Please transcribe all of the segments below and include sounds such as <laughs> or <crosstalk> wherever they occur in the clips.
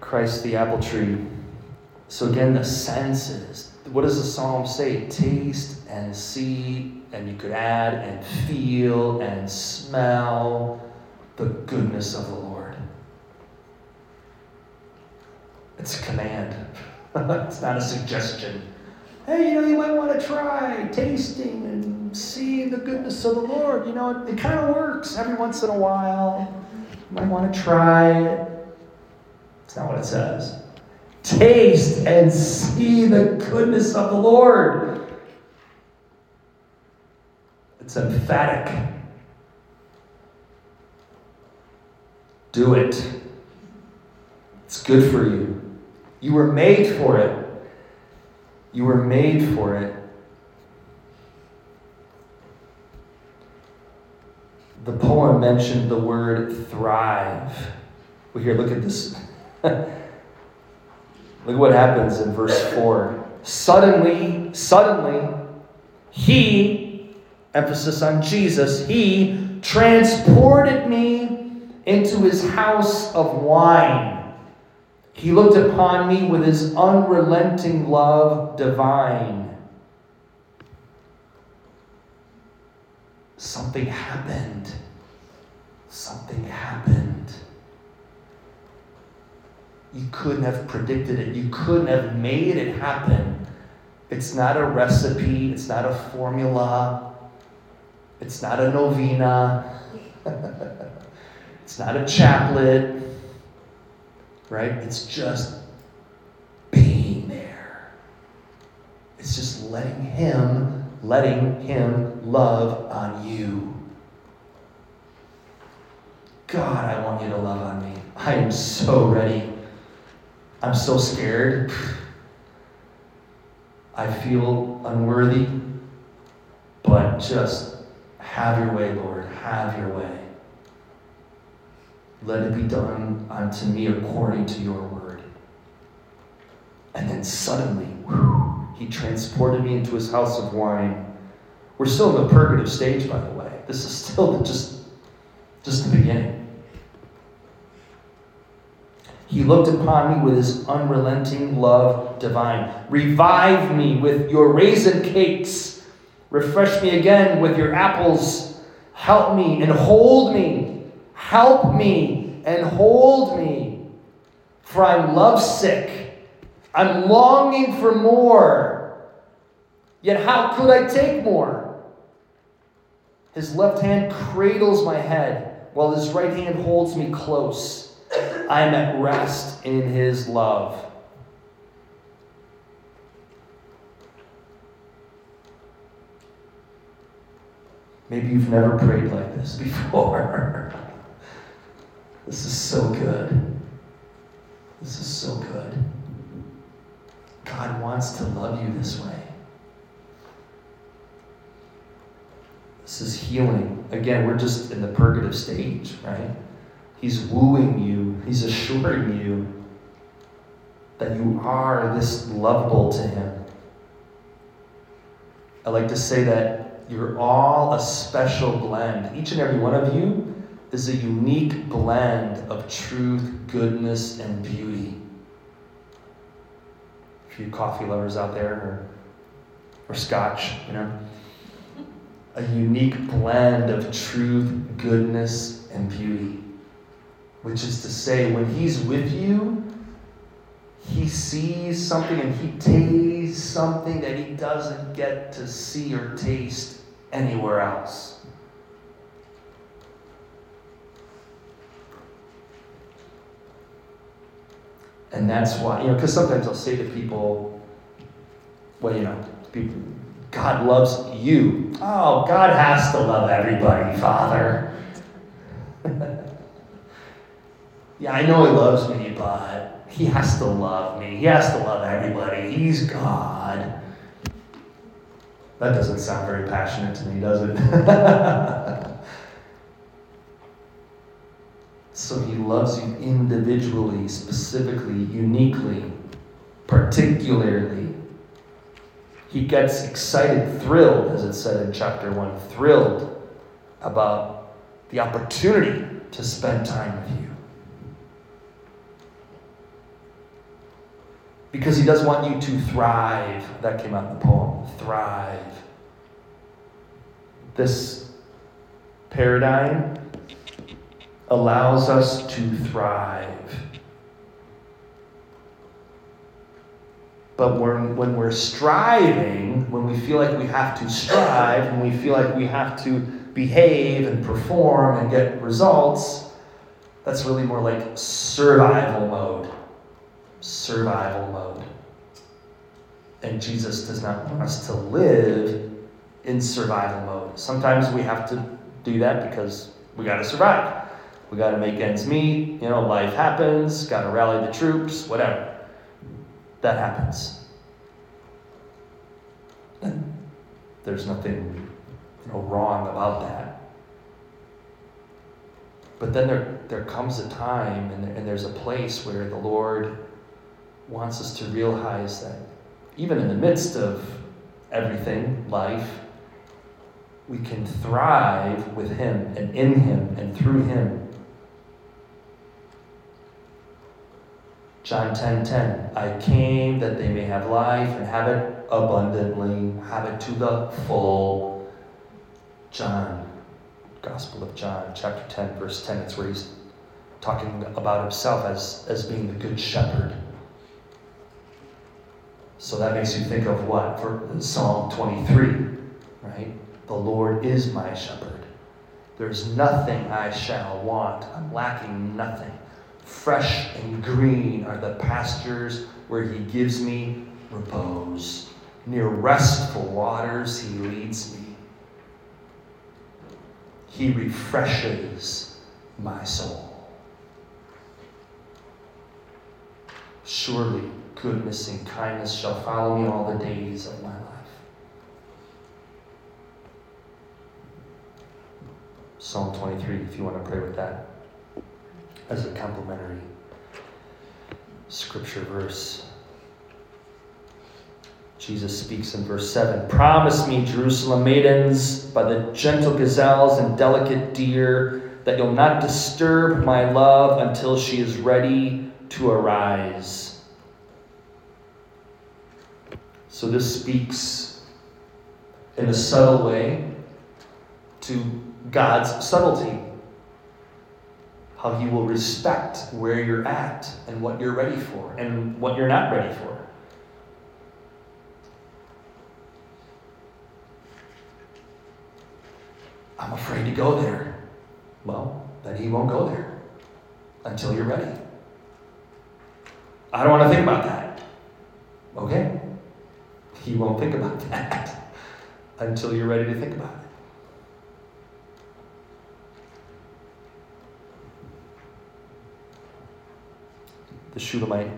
Christ the apple tree. So again, the senses. What does the psalm say? Taste and see, and you could add and feel and smell the goodness of the Lord. It's a command. <laughs> it's not a suggestion. Hey, you know, you might want to try tasting and seeing the goodness of the Lord. You know, it, it kind of works every once in a while. Might want to try it. It's not what it says. Taste and see the goodness of the Lord. It's emphatic. Do it. It's good for you. You were made for it. You were made for it. The poem mentioned the word thrive. Well, here, look at this. <laughs> look at what happens in verse 4. Suddenly, suddenly, he, emphasis on Jesus, he transported me into his house of wine. He looked upon me with his unrelenting love divine. Something happened. Something happened. You couldn't have predicted it. You couldn't have made it happen. It's not a recipe, it's not a formula, it's not a novena, <laughs> it's not a chaplet right? It's just being there. It's just letting Him, letting Him love on you. God, I want you to love on me. I am so ready. I'm so scared. I feel unworthy, but just have your way, Lord. Have your way. Let it be done unto me according to your word. And then suddenly, whew, he transported me into his house of wine. We're still in the purgative stage, by the way. This is still <laughs> just, just the beginning. He looked upon me with his unrelenting love divine. Revive me with your raisin cakes. Refresh me again with your apples. Help me and hold me Help me and hold me, for I'm lovesick. I'm longing for more. Yet how could I take more? His left hand cradles my head, while his right hand holds me close. I am at rest in his love. Maybe you've never prayed like this <laughs> before. This is so good. This is so good. God wants to love you this way. This is healing. Again, we're just in the purgative stage, right? He's wooing you, He's assuring you that you are this lovable to Him. I like to say that you're all a special blend. Each and every one of you is a unique blend of truth, goodness, and beauty. A few coffee lovers out there, or, or scotch, you know. A unique blend of truth, goodness, and beauty. Which is to say, when He's with you, He sees something and He tastes something that He doesn't get to see or taste anywhere else. And that's why, you know, because sometimes I'll say to people, well, you know, people, God loves you. Oh, God has to love everybody, Father. <laughs> yeah, I know He loves me, but He has to love me. He has to love everybody. He's God. That doesn't sound very passionate to me, does it? <laughs> So he loves you individually, specifically, uniquely, particularly. He gets excited, thrilled, as it said in chapter 1, thrilled about the opportunity to spend time with you. Because he does want you to thrive. That came out in the poem. Thrive. This paradigm allows us to thrive. But when, when we're striving, when we feel like we have to strive, when we feel like we have to behave and perform and get results, that's really more like survival mode. Survival mode. And Jesus does not want us to live in survival mode. Sometimes we have to do that because we got to survive. We got to make ends meet. You know, life happens. Got to rally the troops. Whatever. That happens. And there's nothing you know, wrong about that. But then there, there comes a time and, there, and there's a place where the Lord wants us to realize that even in the midst of everything, life, we can thrive with Him and in Him and through Him. John 10 10. I came that they may have life and have it abundantly, have it to the full. John, Gospel of John, chapter 10, verse 10. It's where he's talking about himself as, as being the good shepherd. So that makes you think of what? For Psalm 23, right? The Lord is my shepherd. There's nothing I shall want. I'm lacking nothing. Fresh and green are the pastures where he gives me repose. Near restful waters he leads me. He refreshes my soul. Surely goodness and kindness shall follow me all the days of my life. Psalm 23, if you want to pray with that as a complementary scripture verse. Jesus speaks in verse 7 Promise me, Jerusalem maidens, by the gentle gazelles and delicate deer, that you'll not disturb my love until she is ready to arise. So, this speaks in a subtle way to God's subtlety how he will respect where you're at and what you're ready for and what you're not ready for. I'm afraid to go there. Well, then he won't go there until you're ready. I don't want to think about that. Okay? He won't think about that <laughs> until you're ready to think about it. the Shulamite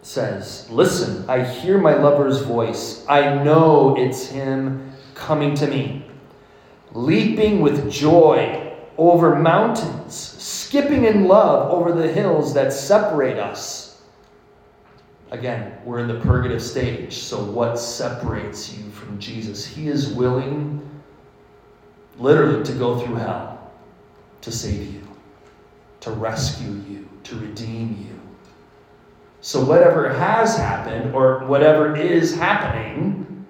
says, Listen, I hear my lover's voice. I know it's him coming to me. Leaping with joy over mountains, skipping in love over the hills that separate us. Again, we're in the purgative stage. So, what separates you from Jesus? He is willing, literally, to go through hell to save you, to rescue you, to redeem you. So, whatever has happened or whatever is happening,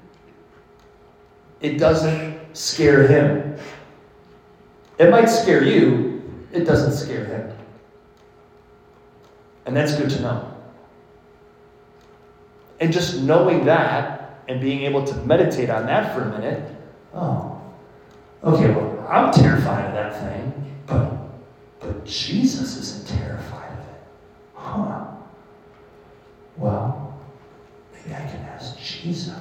it doesn't scare him. It might scare you, it doesn't scare him. And that's good to know. And just knowing that and being able to meditate on that for a minute, oh, okay, well, I'm terrified of that thing, but, but Jesus isn't terrified of it. Huh. Well, maybe I can ask Jesus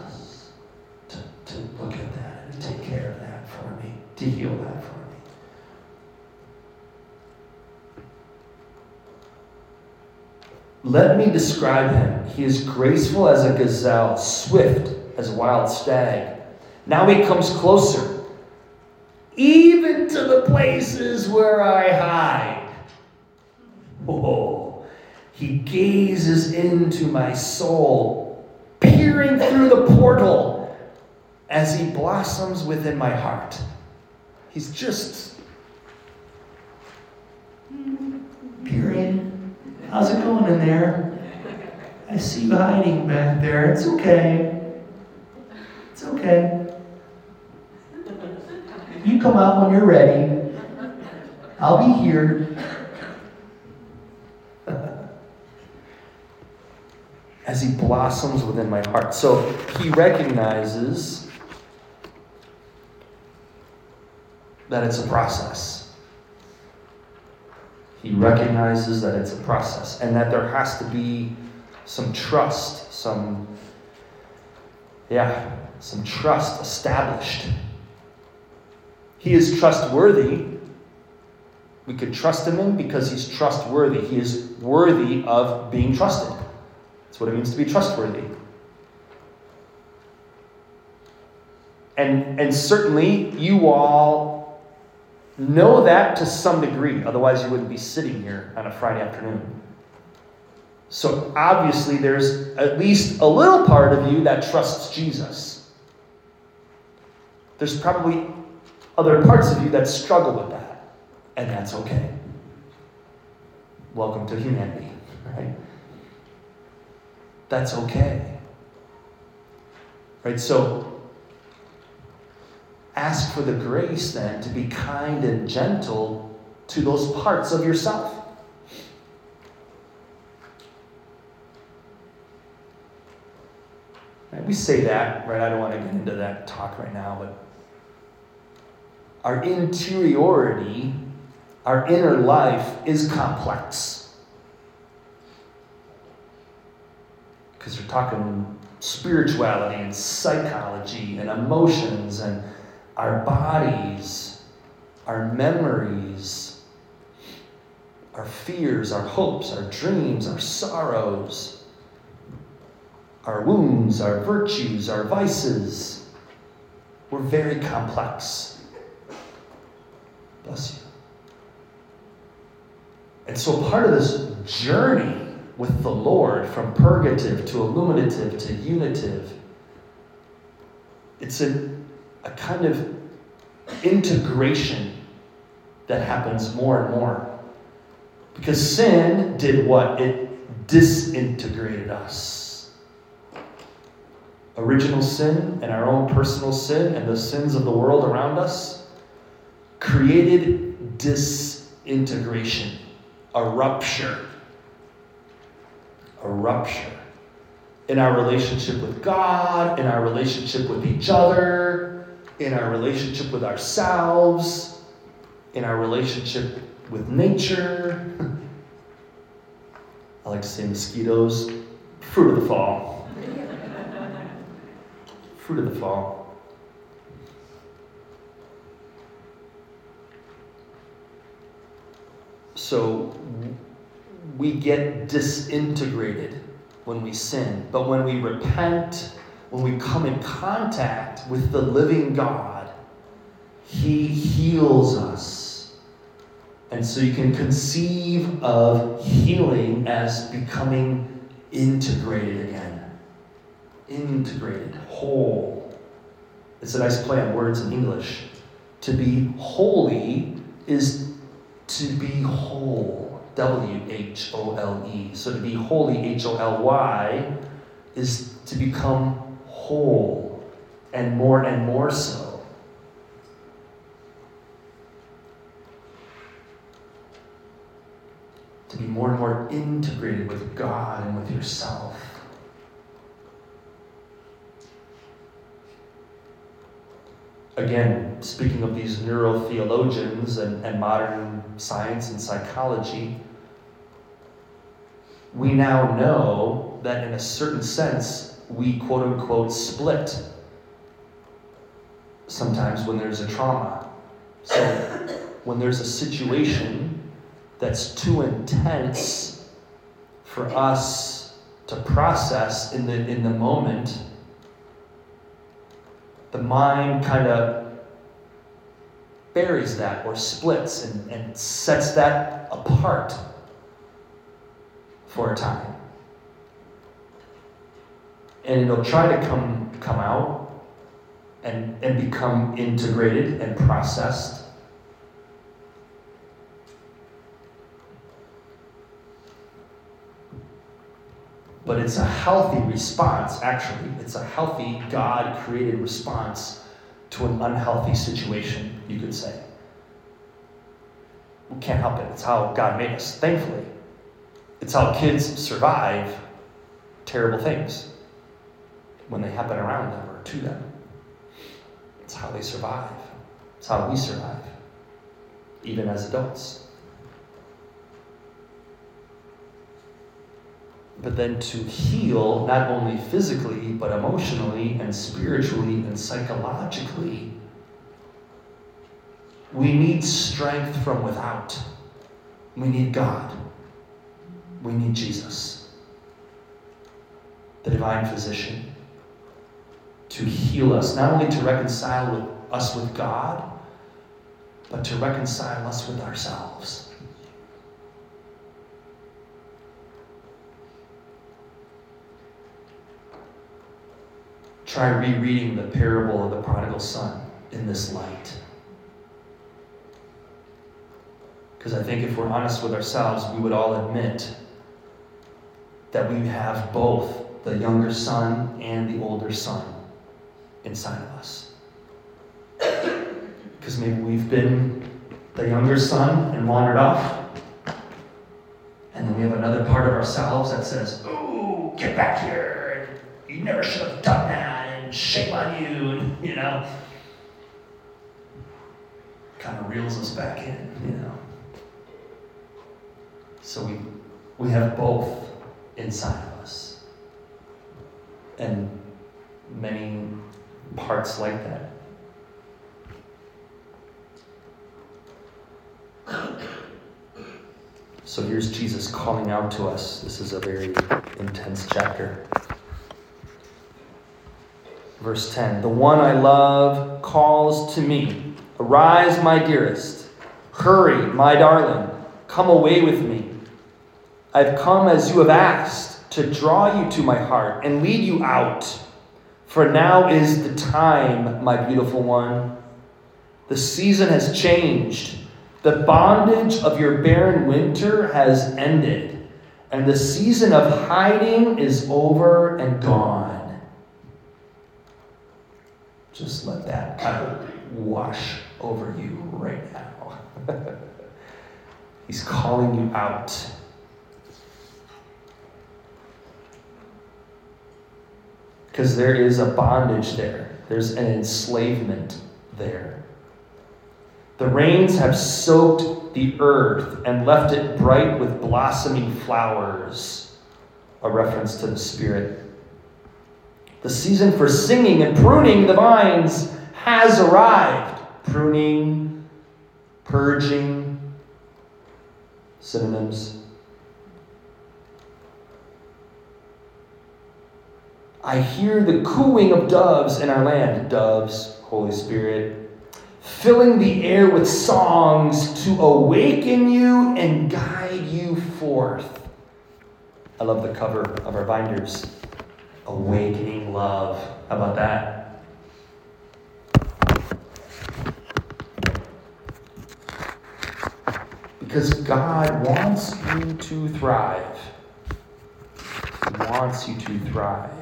Let me describe him. He is graceful as a gazelle, swift as a wild stag. Now he comes closer, even to the places where I hide. Whoa. He gazes into my soul, peering through the portal as he blossoms within my heart. He's just peering. How's it going in there? I see you hiding back there. It's okay. It's okay. You come out when you're ready. I'll be here. <laughs> As he blossoms within my heart. So he recognizes that it's a process. He recognizes that it's a process and that there has to be some trust, some, yeah, some trust established. He is trustworthy. We could trust him in because he's trustworthy. He is worthy of being trusted. That's what it means to be trustworthy. And, and certainly, you all know that to some degree. Otherwise, you wouldn't be sitting here on a Friday afternoon. So, obviously, there's at least a little part of you that trusts Jesus. There's probably other parts of you that struggle with that, and that's okay. Welcome to humanity, right? That's okay. Right? So, ask for the grace then to be kind and gentle to those parts of yourself. We say that, right? I don't want to get into that talk right now, but our interiority, our inner life is complex. Because you're talking spirituality and psychology and emotions and our bodies, our memories, our fears, our hopes, our dreams, our sorrows, our wounds, our virtues, our vices. We're very complex. Bless you. And so part of this journey with the Lord from purgative to illuminative to unitive, it's a, a kind of integration that happens more and more. Because sin did what? It disintegrated us. Original sin and our own personal sin and the sins of the world around us created disintegration, a rupture. A rupture in our relationship with God, in our relationship with each other, in our relationship with ourselves, in our relationship with nature. <laughs> I like to say mosquitoes, fruit of the fall. <laughs> fruit of the fall. So we get disintegrated when we sin. But when we repent, when we come in contact with the living God, He heals us. And so you can conceive of healing as becoming integrated again. Integrated, whole. It's a nice play on words in English. To be holy is to be whole. W H O L E. So to be holy, H O L Y, is to become whole and more and more so. To be more and more integrated with God and with yourself. again, speaking of these neurotheologians and, and modern science and psychology, we now know that in a certain sense, we quote unquote split sometimes when there's a trauma. So when there's a situation that's too intense for us to process in the, in the moment, the mind kind of buries that or splits and, and sets that apart for a time. And it'll try to come, come out and, and become integrated and processed. but it's a healthy response, actually. It's a healthy, God created response to an unhealthy situation, you could say. We can't help it. It's how God made us, thankfully. It's how kids survive terrible things when they happen around them or to them. It's how they survive. It's how we survive, even as adults. But then to heal, not only physically, but emotionally and spiritually and psychologically, we need strength from without. We need God. We need Jesus, the divine physician, to heal us, not only to reconcile with us with God, but to reconcile us with ourselves. Try rereading the parable of the prodigal son in this light. Because I think if we're honest with ourselves, we would all admit that we have both the younger son and the older son inside of us. Because maybe we've been the younger son and wandered off. And then we have another part of ourselves that says, Ooh, get back here. And you never should have done that. And shame on you. And, you know, kind of reels us back in, you know. So we, we have both inside of us. And many parts like that. So here's Jesus calling out to us. This is a very intense chapter. Verse 10 The one I love calls to me, Arise, my dearest. Hurry, my darling. Come away with me. I've come as you have asked to draw you to my heart and lead you out. For now is the time, my beautiful one. The season has changed. The bondage of your barren winter has ended, and the season of hiding is over and gone. Just let that kind of wash over you right now. <laughs> He's calling you out. Because there is a bondage there, there's an enslavement there. The rains have soaked the earth and left it bright with blossoming flowers, a reference to the Spirit. The season for singing and pruning the vines has arrived. Pruning, purging, synonyms. I hear the cooing of doves in our land. Doves, Holy Spirit, filling the air with songs to awaken you and guide you forth. I love the cover of our binders. Awakening love. How about that? Because God wants you to thrive. He wants you to thrive.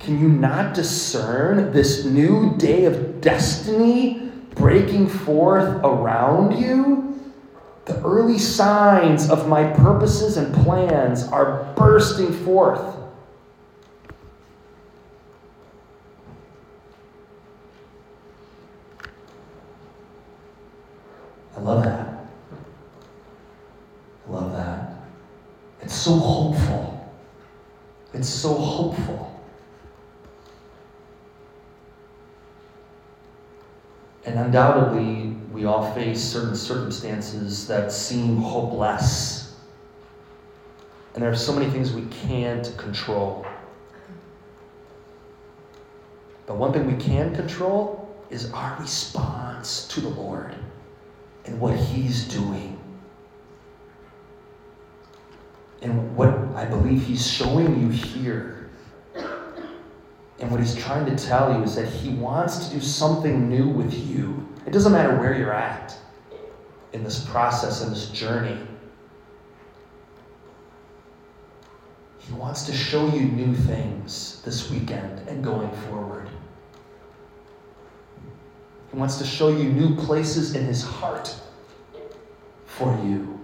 Can you not discern this new day of destiny breaking forth around you? The early signs of my purposes and plans are bursting forth. I love that. I love that. It's so hopeful. It's so hopeful. And undoubtedly, we all face certain circumstances that seem hopeless. And there are so many things we can't control. But one thing we can control is our response to the Lord and what He's doing. And what I believe He's showing you here and what he's trying to tell you is that he wants to do something new with you. It doesn't matter where you're at in this process, in this journey. He wants to show you new things this weekend and going forward. He wants to show you new places in His heart for you.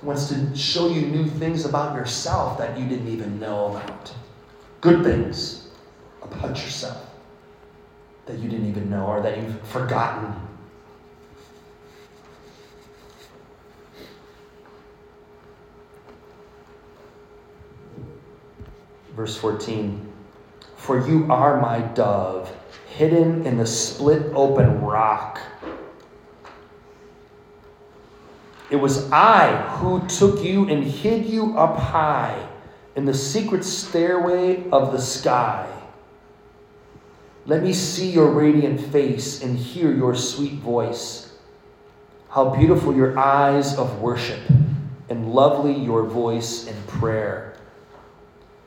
He wants to show you new things about yourself that you didn't even know about. Good things about yourself that you didn't even know or that you've forgotten. Verse 14 For you are my dove, hidden in the split open rock. It was I who took you and hid you up high in the secret stairway of the sky. Let me see your radiant face and hear your sweet voice. How beautiful your eyes of worship and lovely your voice in prayer.